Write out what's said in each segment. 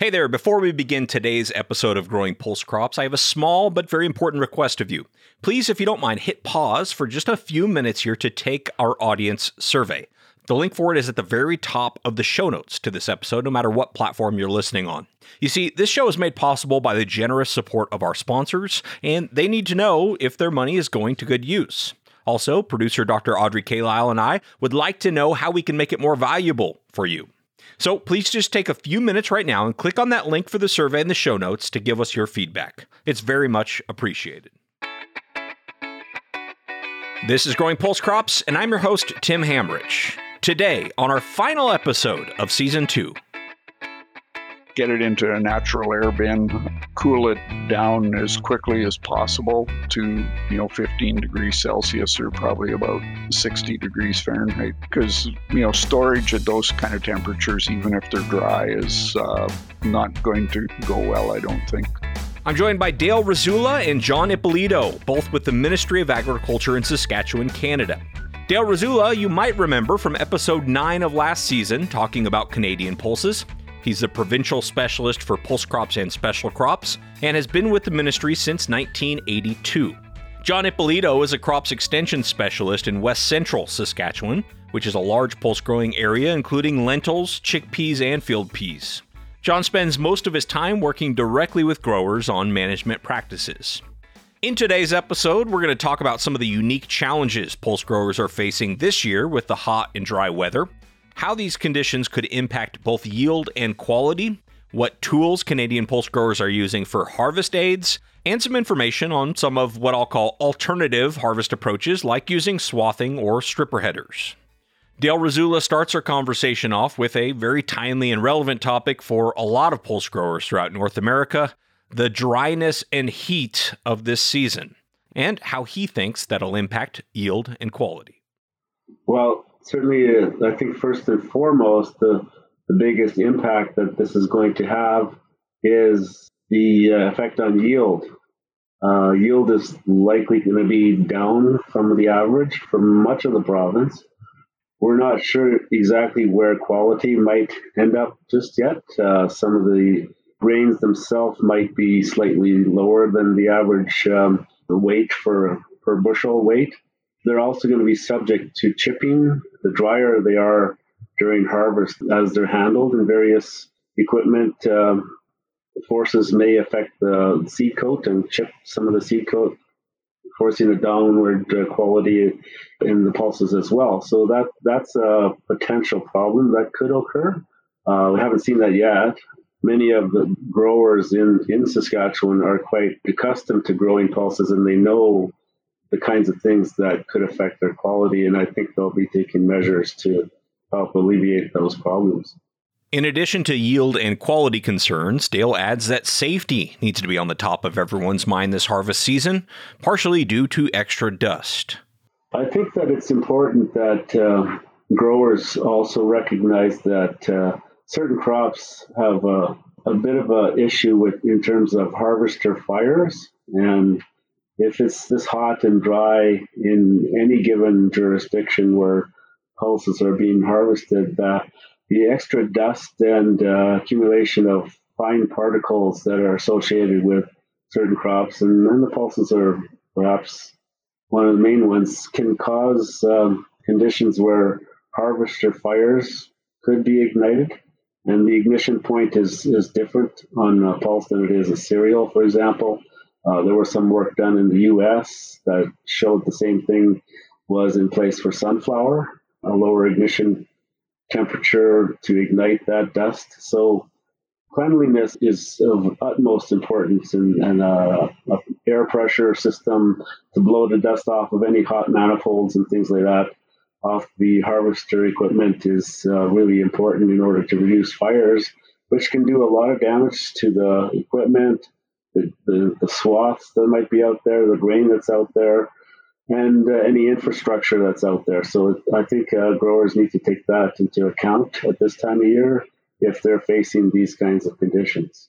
Hey there, before we begin today's episode of Growing Pulse Crops, I have a small but very important request of you. Please, if you don't mind, hit pause for just a few minutes here to take our audience survey. The link for it is at the very top of the show notes to this episode, no matter what platform you're listening on. You see, this show is made possible by the generous support of our sponsors, and they need to know if their money is going to good use. Also, producer Dr. Audrey Kalil and I would like to know how we can make it more valuable for you. So please just take a few minutes right now and click on that link for the survey in the show notes to give us your feedback. It's very much appreciated. This is Growing Pulse Crops, and I'm your host, Tim Hammerich. Today, on our final episode of Season 2, get it into a natural air bin, cool it down as quickly as possible to, you know, 15 degrees Celsius or probably about 60 degrees Fahrenheit. Because, you know, storage at those kind of temperatures, even if they're dry, is uh, not going to go well, I don't think. I'm joined by Dale Risula and John Ippolito, both with the Ministry of Agriculture in Saskatchewan, Canada. Dale Risula, you might remember from episode 9 of last season, talking about Canadian pulses. He's the provincial specialist for pulse crops and special crops and has been with the ministry since 1982. John Ippolito is a crops extension specialist in west central Saskatchewan, which is a large pulse growing area including lentils, chickpeas, and field peas. John spends most of his time working directly with growers on management practices. In today's episode, we're going to talk about some of the unique challenges pulse growers are facing this year with the hot and dry weather, how these conditions could impact both yield and quality, what tools Canadian pulse growers are using for harvest aids, and some information on some of what I'll call alternative harvest approaches like using swathing or stripper headers. Dale Risula starts our conversation off with a very timely and relevant topic for a lot of pulse growers throughout North America the dryness and heat of this season, and how he thinks that'll impact yield and quality. Well, certainly, uh, I think first and foremost, the, the biggest impact that this is going to have is the uh, effect on yield. Uh, yield is likely going to be down from the average for much of the province. We're not sure exactly where quality might end up just yet. Uh, some of the grains themselves might be slightly lower than the average um, weight for per bushel weight. They're also going to be subject to chipping. The drier they are during harvest, as they're handled and various equipment, um, forces may affect the seed coat and chip some of the seed coat, forcing a downward uh, quality in the pulses as well. So that that's a potential problem that could occur. Uh, we haven't seen that yet. Many of the growers in, in Saskatchewan are quite accustomed to growing pulses and they know the kinds of things that could affect their quality. And I think they'll be taking measures to help alleviate those problems. In addition to yield and quality concerns, Dale adds that safety needs to be on the top of everyone's mind this harvest season, partially due to extra dust. I think that it's important that uh, growers also recognize that uh, certain crops have a, a bit of an issue with in terms of harvester fires and if it's this hot and dry in any given jurisdiction where pulses are being harvested, uh, the extra dust and uh, accumulation of fine particles that are associated with certain crops, and, and the pulses are perhaps one of the main ones, can cause um, conditions where harvester fires could be ignited. And the ignition point is, is different on a pulse than it is a cereal, for example. Uh, there was some work done in the U.S. that showed the same thing was in place for sunflower, a lower ignition temperature to ignite that dust. So cleanliness is of utmost importance, and, and a air pressure system to blow the dust off of any hot manifolds and things like that off the harvester equipment is uh, really important in order to reduce fires, which can do a lot of damage to the equipment the, the, the swaths that might be out there, the grain that's out there, and uh, any infrastructure that's out there. So I think uh, growers need to take that into account at this time of year if they're facing these kinds of conditions.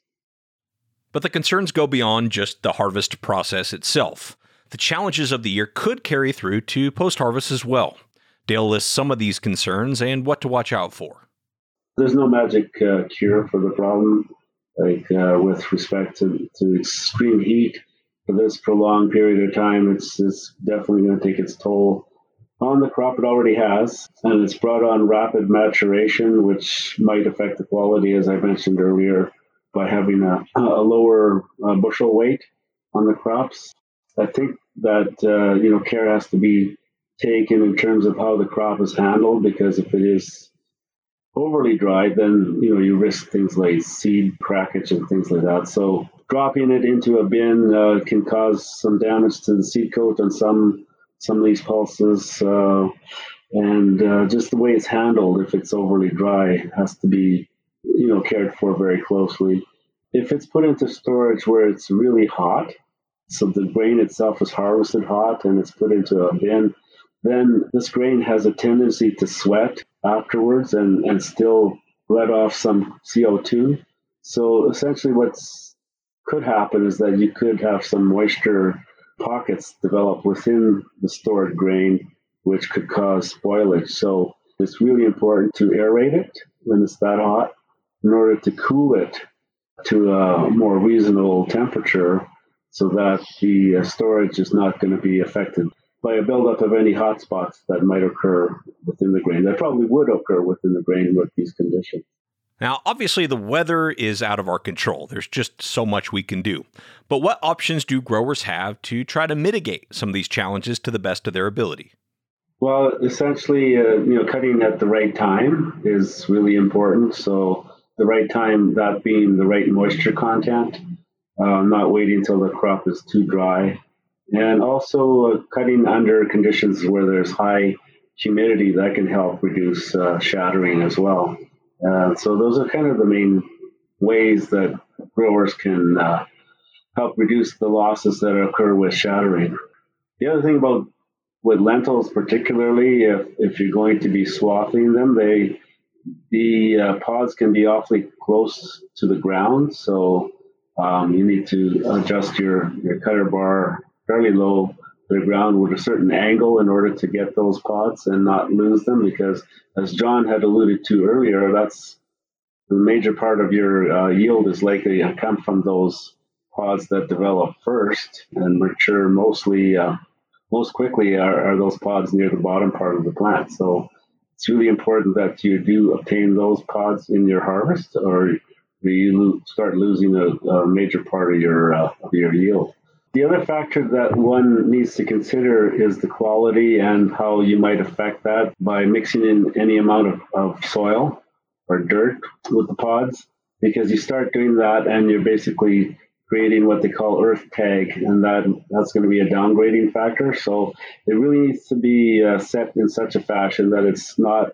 But the concerns go beyond just the harvest process itself. The challenges of the year could carry through to post harvest as well. Dale lists some of these concerns and what to watch out for. There's no magic uh, cure for the problem Like uh, with respect to, to extreme heat for this prolonged period of time, it's, it's definitely going to take its toll on the crop. It already has, and it's brought on rapid maturation, which might affect the quality, as I mentioned earlier, by having a, a lower uh, bushel weight on the crops. I think that uh, you know care has to be taken in terms of how the crop is handled because if it is overly dry, then you know you risk things like seed crackage and things like that. So dropping it into a bin uh, can cause some damage to the seed coat on some some of these pulses, uh, and uh, just the way it's handled, if it's overly dry, has to be you know cared for very closely. If it's put into storage where it's really hot, so the grain itself is harvested hot and it's put into a bin, then this grain has a tendency to sweat afterwards and, and still let off some CO2. So essentially, what's could happen is that you could have some moisture pockets develop within the stored grain, which could cause spoilage. So it's really important to aerate it when it's that hot in order to cool it to a more reasonable temperature so that the uh, storage is not going to be affected by a buildup of any hot spots that might occur within the grain. That probably would occur within the grain with these conditions. Now, obviously, the weather is out of our control. There's just so much we can do. But what options do growers have to try to mitigate some of these challenges to the best of their ability? Well, essentially, uh, you know, cutting at the right time is really important. So, the right time, that being the right moisture content, uh, not waiting until the crop is too dry and also uh, cutting under conditions where there's high humidity that can help reduce uh, shattering as well. Uh, so those are kind of the main ways that growers can uh, help reduce the losses that occur with shattering. The other thing about with lentils, particularly if, if you're going to be swathing them, they the uh, pods can be awfully close to the ground, so um, you need to adjust your, your cutter bar fairly low to the ground with a certain angle in order to get those pods and not lose them because as John had alluded to earlier, that's the major part of your uh, yield is likely to come from those pods that develop first and mature mostly uh, most quickly are, are, those pods near the bottom part of the plant. So it's really important that you do obtain those pods in your harvest or you start losing a, a major part of your uh, of your yield. The other factor that one needs to consider is the quality and how you might affect that by mixing in any amount of, of soil or dirt with the pods, because you start doing that and you're basically creating what they call earth tag, and that that's going to be a downgrading factor. So it really needs to be uh, set in such a fashion that it's not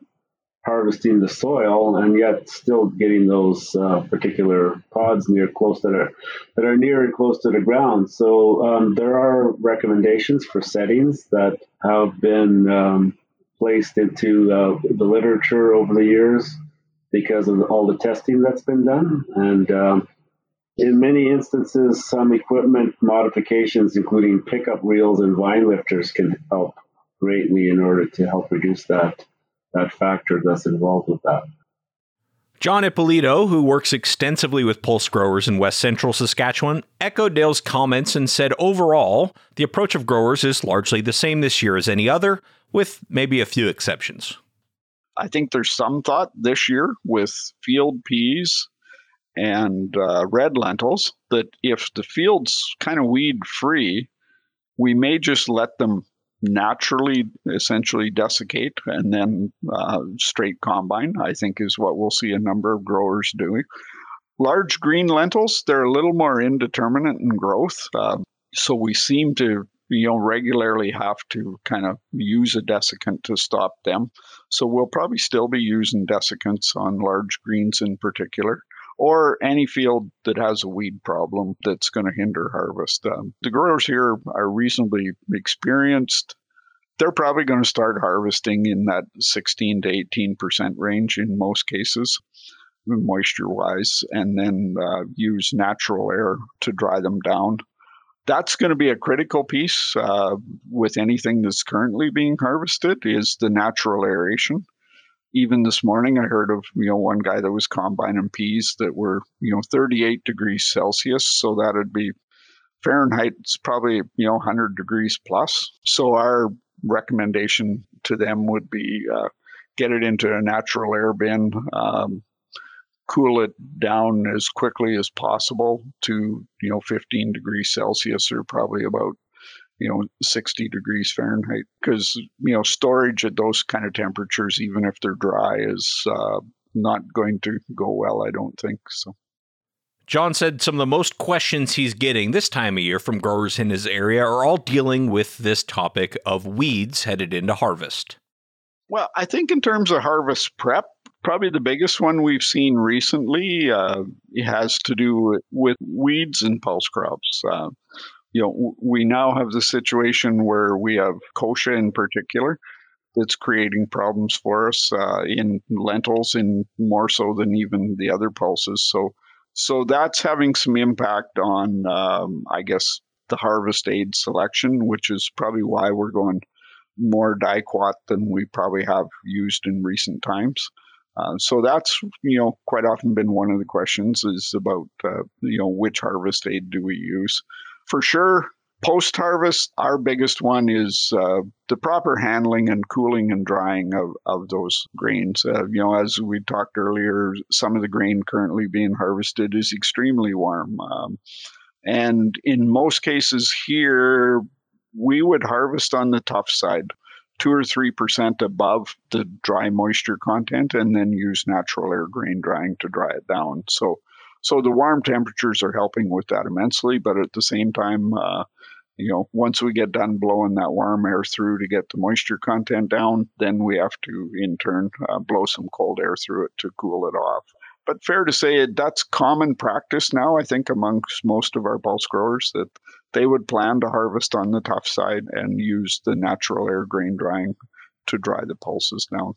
harvesting the soil and yet still getting those uh, particular pods near close that are that are near and close to the ground. So um, there are recommendations for settings that have been um, placed into uh, the literature over the years because of all the testing that's been done and. Um, in many instances, some equipment modifications, including pickup reels and vine lifters, can help greatly in order to help reduce that that factor that's involved with that. John Ippolito, who works extensively with pulse growers in west central Saskatchewan, echoed Dale's comments and said overall, the approach of growers is largely the same this year as any other, with maybe a few exceptions. I think there's some thought this year with field peas and uh, red lentils that if the field's kind of weed free, we may just let them naturally essentially desiccate and then uh, straight combine, I think is what we'll see a number of growers doing. Large green lentils, they're a little more indeterminate in growth. Uh, so we seem to you know regularly have to kind of use a desiccant to stop them so we'll probably still be using desiccants on large greens in particular or any field that has a weed problem that's going to hinder harvest. Um, the growers here are reasonably experienced. They're probably going to start harvesting in that 16 to 18% range in most cases, moisture wise, and then uh, use natural air to dry them down. That's going to be a critical piece uh, with anything that's currently being harvested is the natural aeration even this morning, I heard of you know one guy that was combining peas that were you know 38 degrees Celsius, so that'd be Fahrenheit. It's probably you know 100 degrees plus. So our recommendation to them would be uh, get it into a natural air bin, um, cool it down as quickly as possible to you know 15 degrees Celsius or probably about you know 60 degrees Fahrenheit because you know storage at those kind of temperatures even if they're dry is uh, not going to go well I don't think so John said some of the most questions he's getting this time of year from growers in his area are all dealing with this topic of weeds headed into harvest. Well, I think in terms of harvest prep, probably the biggest one we've seen recently uh, has to do with, weeds and pulse crops. Uh, you know, we now have the situation where we have kochia in particular that's creating problems for us uh, in lentils, and more so than even the other pulses. So, so that's having some impact on, um, I guess, the harvest aid selection, which is probably why we're going more diquat than we probably have used in recent times. Uh, so that's you know quite often been one of the questions is about uh, you know which harvest aid do we use for sure, post harvest, our biggest one is uh, the proper handling and cooling and drying of, of those grains. Uh, you know, as we talked earlier, some of the grain currently being harvested is extremely warm. Um, and in most cases here, we would harvest on the tough side, two or three percent above the dry moisture content, and then use natural air grain drying to dry it down. So so the warm temperatures are helping with that immensely, but at the same time, uh, you know, once we get done blowing that warm air through to get the moisture content down, then we have to in turn uh, blow some cold air through it to cool it off. But fair to say, that's common practice now, I think, amongst most of our pulse growers that they would plan to harvest on the tough side and use the natural air grain drying to dry the pulses down.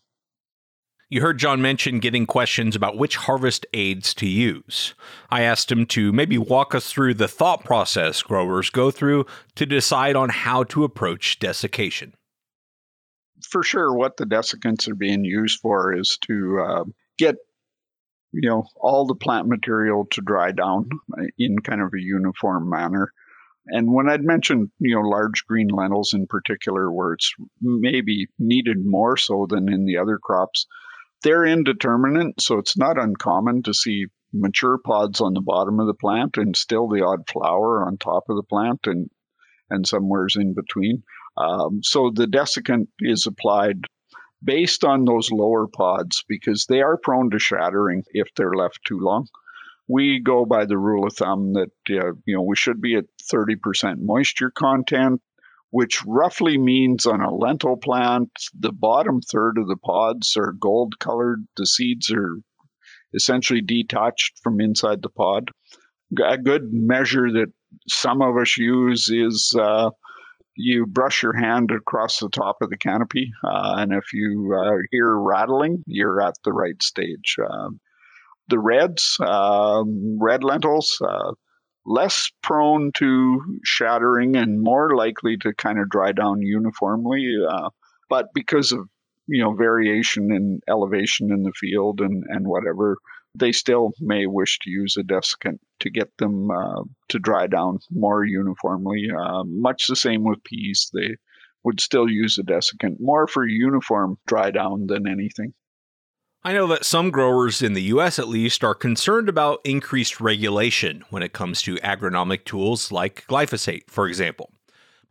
You heard John mention getting questions about which harvest aids to use. I asked him to maybe walk us through the thought process growers go through to decide on how to approach desiccation. For sure, what the desiccants are being used for is to uh, get you know all the plant material to dry down in kind of a uniform manner. And when I'd mentioned, you know, large green lentils in particular, where it's maybe needed more so than in the other crops, they're indeterminate, so it's not uncommon to see mature pods on the bottom of the plant and still the odd flower on top of the plant and and somewheres in between. Um, so the desiccant is applied based on those lower pods because they are prone to shattering if they're left too long. We go by the rule of thumb that uh, you know we should be at 30% moisture content which roughly means on a lentil plant, the bottom third of the pods are gold colored. The seeds are essentially detached from inside the pod. A good measure that some of us use is uh, you brush your hand across the top of the canopy, uh, and if you uh, hear rattling, you're at the right stage. Um, the reds, um, red lentils, uh, less prone to shattering and more likely to kind of dry down uniformly. Uh, but because of you know variation in elevation in the field and and whatever, they still may wish to use a desiccant to get them uh, to dry down more uniformly. Uh, much the same with peas, they would still use a desiccant more for uniform dry down than anything. I know that some growers in the US at least are concerned about increased regulation when it comes to agronomic tools like glyphosate, for example.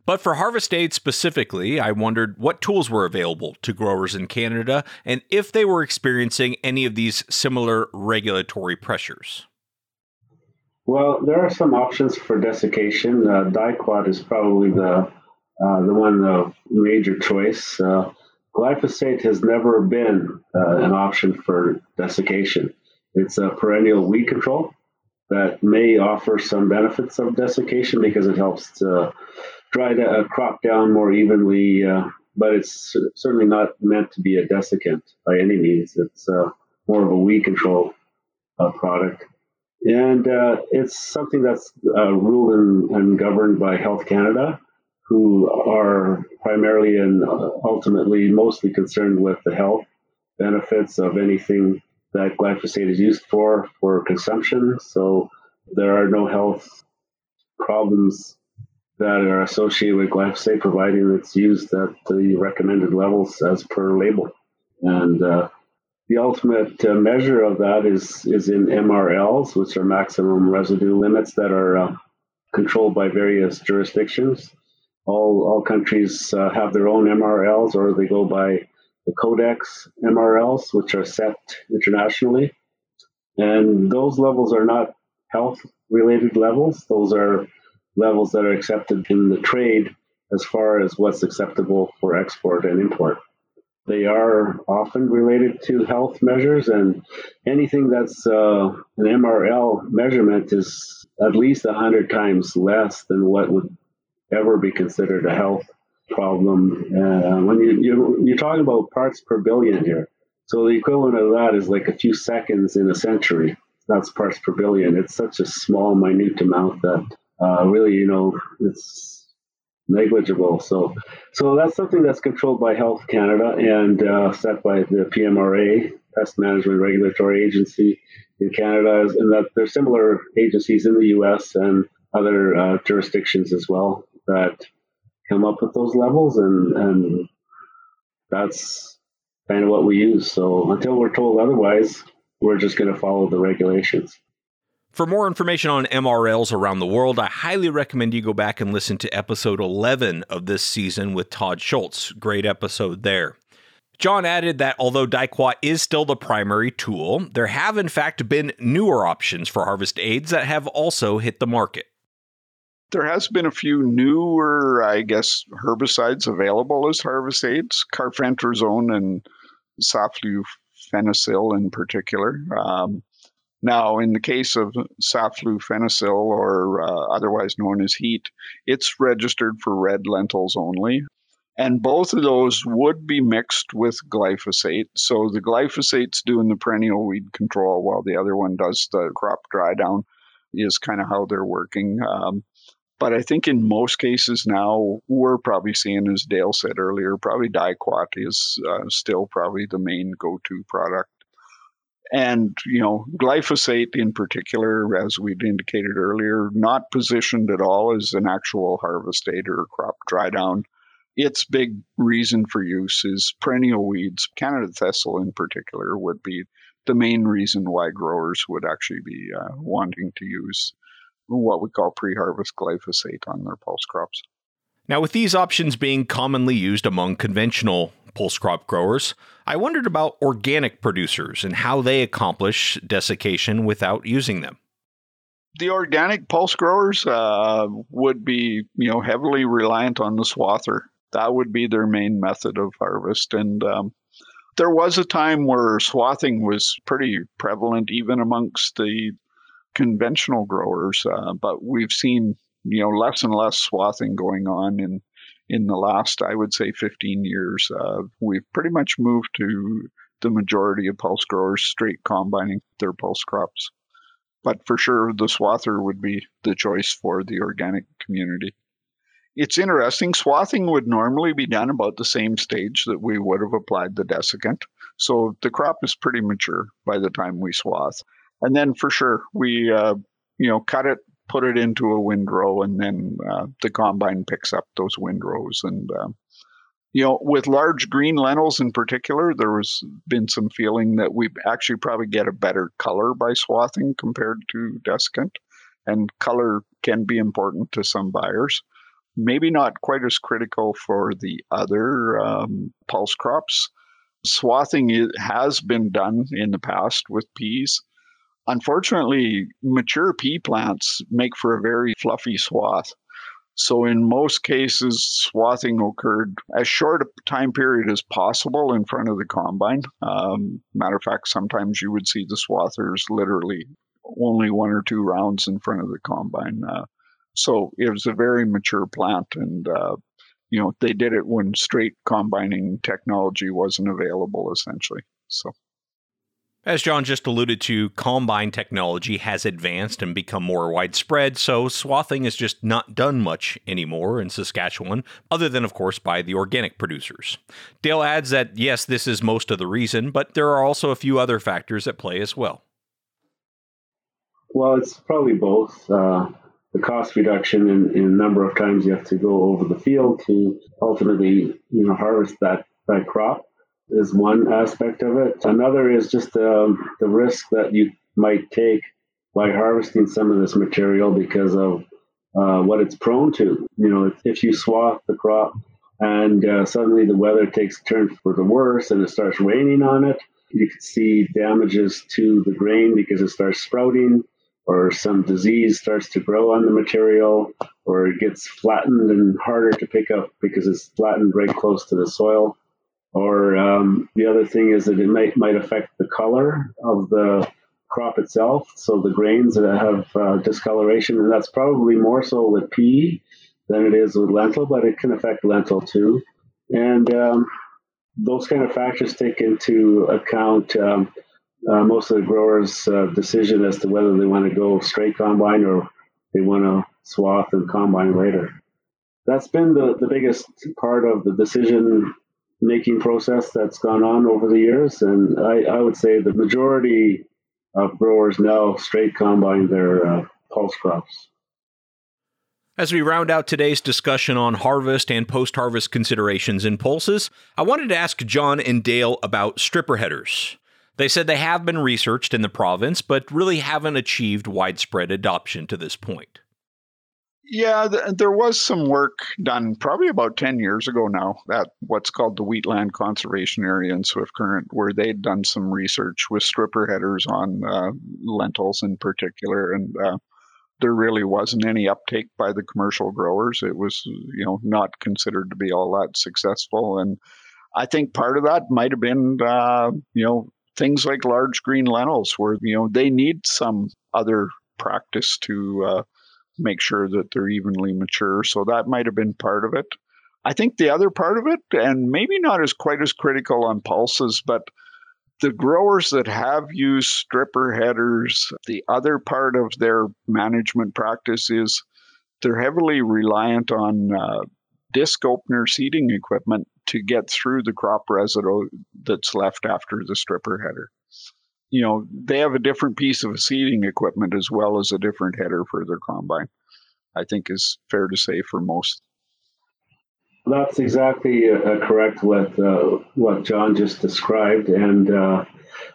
But for harvest aid specifically, I wondered what tools were available to growers in Canada and if they were experiencing any of these similar regulatory pressures. Well, there are some options for desiccation. Uh, diquat is probably the uh, the one of major choice. Uh, glyphosate has never been uh, an option for desiccation. It's a perennial weed control that may offer some benefits of desiccation because it helps to dry the uh, crop down more evenly, uh, but it's certainly not meant to be a desiccant by any means. It's uh, more of a weed control uh, product. And uh, it's something that's ruled and, and governed by Health Canada who are primarily and ultimately mostly concerned with the health benefits of anything that glyphosate is used for for consumption. So there are no health problems that are associated with glyphosate, providing it's used at the recommended levels as per label. And uh, the ultimate uh, measure of that is is in MRLs, which are maximum residue limits that are uh, controlled by various jurisdictions. All all countries uh, have their own MRLs, or they go by the Codex MRLs, which are set internationally. And those levels are not health related levels. Those are levels that are accepted in the trade as far as what's acceptable for export and import. They are often related to health measures, and anything that's uh, an MRL measurement is at least 100 times less than what would ever be considered a health problem. Uh, when you, you, you're talking about parts per billion here, so the equivalent of that is like a few seconds in a century. That's parts per billion. It's such a small, minute amount that uh, really, you know, it's negligible. So, so that's something that's controlled by Health Canada and uh, set by the PMRA, Pest Management Regulatory Agency in Canada, and that there's similar agencies in the U.S. and other uh, jurisdictions as well that come up with those levels, and and that's kind of what we use. So until we're told otherwise, we're just going to follow the regulations. For more information on MRLs around the world, I highly recommend you go back and listen to episode 11 of this season with Todd Schultz. Great episode there. John added that although diquat is still the primary tool, there have in fact been newer options for harvest aids that have also hit the market. There has been a few newer, I guess, herbicides available as harvest aids, carfentrazone and saflufenicil in particular. Um, now, in the case of saflufenicil, or uh, otherwise known as heat, it's registered for red lentils only. And both of those would be mixed with glyphosate. So the glyphosate's doing the perennial weed control while the other one does the crop dry down, is kind of how they're working. Um, but I think in most cases now, we're probably seeing, as Dale said earlier, probably diquat is uh, still probably the main go to product. And, you know, glyphosate in particular, as we'd indicated earlier, not positioned at all as an actual harvest aid or crop dry down. Its big reason for use is perennial weeds. Canada thistle in particular would be the main reason why growers would actually be uh, wanting to use what we call pre-harvest glyphosate on their pulse crops. Now, with these options being commonly used among conventional pulse crop growers, I wondered about organic producers and how they accomplish desiccation without using them. The organic pulse growers uh, would be, you know, heavily reliant on the swather. That would be their main method of harvest, and um, there was a time where swathing was pretty prevalent even amongst the conventional growers, uh, but we've seen you know less and less swathing going on in in the last I would say 15 years. Uh, we've pretty much moved to the majority of pulse growers straight combining their pulse crops. But for sure, the swather would be the choice for the organic community. It's interesting. Swathing would normally be done about the same stage that we would have applied the desiccant. So the crop is pretty mature by the time we swath and then for sure we uh, you know cut it put it into a windrow and then uh, the combine picks up those windrows. And uh, you know with large green lentils in particular there was been some feeling that we actually probably get a better color by swathing compared to desiccant. And color can be important to some buyers. Maybe not quite as critical for the other um, pulse crops. Swathing has been done in the past with peas Unfortunately, mature pea plants make for a very fluffy swath. So, in most cases, swathing occurred as short a time period as possible in front of the combine. Um, matter of fact, sometimes you would see the swathers literally only one or two rounds in front of the combine. Uh, so, it was a very mature plant, and uh, you know they did it when straight combining technology wasn't available, essentially. So. As John just alluded to, combine technology has advanced and become more widespread, so swathing is just not done much anymore in Saskatchewan, other than, of course, by the organic producers. Dale adds that yes, this is most of the reason, but there are also a few other factors at play as well. Well, it's probably both. Uh, the cost reduction in, in number of times you have to go over the field to ultimately, you know, harvest that, that crop is one aspect of it. Another is just um, the risk that you might take by harvesting some of this material because of uh, what it's prone to. You know, if, if you swath the crop and uh, suddenly the weather takes a turn for the worse and it starts raining on it, you could see damages to the grain because it starts sprouting or some disease starts to grow on the material or it gets flattened and harder to pick up because it's flattened right close to the soil. Or um, the other thing is that it might might affect the color of the crop itself. So the grains that have uh, discoloration, and that's probably more so with pea than it is with lentil, but it can affect lentil too. And um, those kind of factors take into account um, uh, most of the growers' uh, decision as to whether they want to go straight combine or they want to swath and combine later. That's been the, the biggest part of the decision making process that's gone on over the years. And I, I would say the majority of growers now straight combine their uh, pulse crops. As we round out today's discussion on harvest and post harvest considerations in pulses, I wanted to ask John and Dale about stripper headers. They said they have been researched in the province, but really haven't achieved widespread adoption to this point. Yeah, th- there was some work done probably about 10 years ago now at what's called the Wheatland Conservation Area in Swift Current, where they'd done some research with stripper headers on uh, lentils in particular. And uh, there really wasn't any uptake by the commercial growers. It was, you know, not considered to be all that successful. And I think part of that might have been, uh, you know, things like large green lentils, where, you know, they need some other practice to uh, make sure that they're evenly mature. So that might have been part of it. I think the other part of it, and maybe not as quite as critical on pulses, but the growers that have used stripper headers, the other part of their management practice is they're heavily reliant on uh, disc opener seeding equipment to get through the crop residue that's left after the stripper header you know, they have a different piece of seeding equipment as well as a different header for their combine. I think is fair to say for most. That's exactly uh, correct with uh, what John just described, and uh,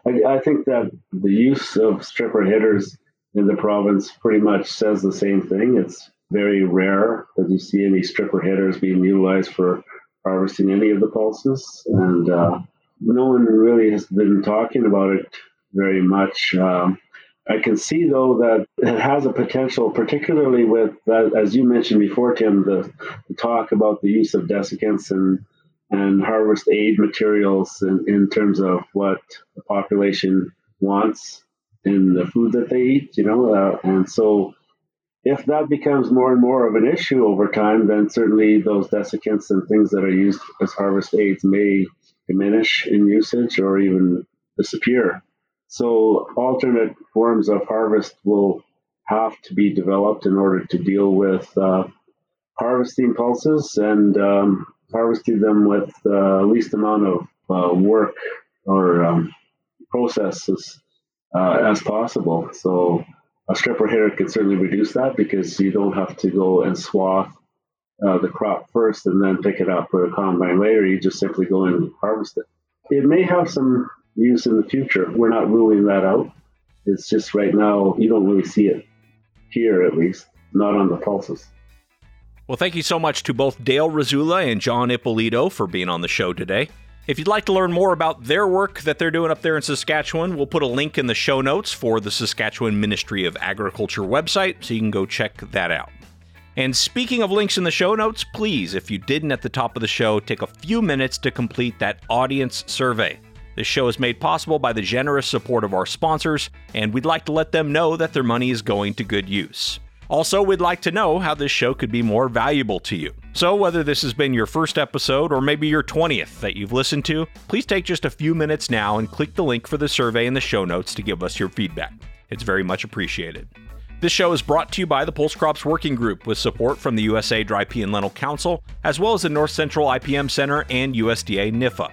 I, I, think that the use of stripper headers in the province pretty much says the same thing. It's very rare that you see any stripper headers being utilized for harvesting any of the pulses, and uh, no one really has been talking about it very much. Um, I can see though that it has a potential, particularly with, as you mentioned before, Tim, the, the talk about the use of desiccants and and harvest aid materials in, in terms of what the population wants in the food that they eat, you know, uh, and so if that becomes more and more of an issue over time, then certainly those desiccants and things that are used as harvest aids may diminish in usage or even disappear. So alternate forms of harvest will have to be developed in order to deal with uh, harvesting pulses and um, harvesting them with the uh, least amount of uh, work or um, processes uh, as possible. So a stripper header can certainly reduce that because you don't have to go and swath uh, the crop first and then pick it up with a combine later. You just simply go and harvest it. It may have some use in the future. We're not ruling that out. It's just right now, you don't really see it here, at least, not on the pulses. Well, thank you so much to both Dale Risula and John Ippolito for being on the show today. If you'd like to learn more about their work that they're doing up there in Saskatchewan, we'll put a link in the show notes for the Saskatchewan Ministry of Agriculture website so you can go check that out. And speaking of links in the show notes, please, if you didn't at the top of the show, take a few minutes to complete that audience survey. This show is made possible by the generous support of our sponsors, and we'd like to let them know that their money is going to good use. Also, we'd like to know how this show could be more valuable to you. So, whether this has been your first episode or maybe your 20th that you've listened to, please take just a few minutes now and click the link for the survey in the show notes to give us your feedback. It's very much appreciated. This show is brought to you by the Pulse Crops Working Group with support from the USA Dry Pea and Lentil Council, as well as the North Central IPM Center and USDA NIFA.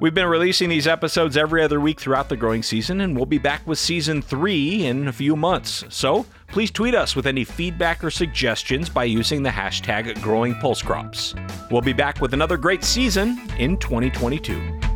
We've been releasing these episodes every other week throughout the growing season, and we'll be back with season three in a few months. So please tweet us with any feedback or suggestions by using the hashtag growing pulse crops. We'll be back with another great season in 2022.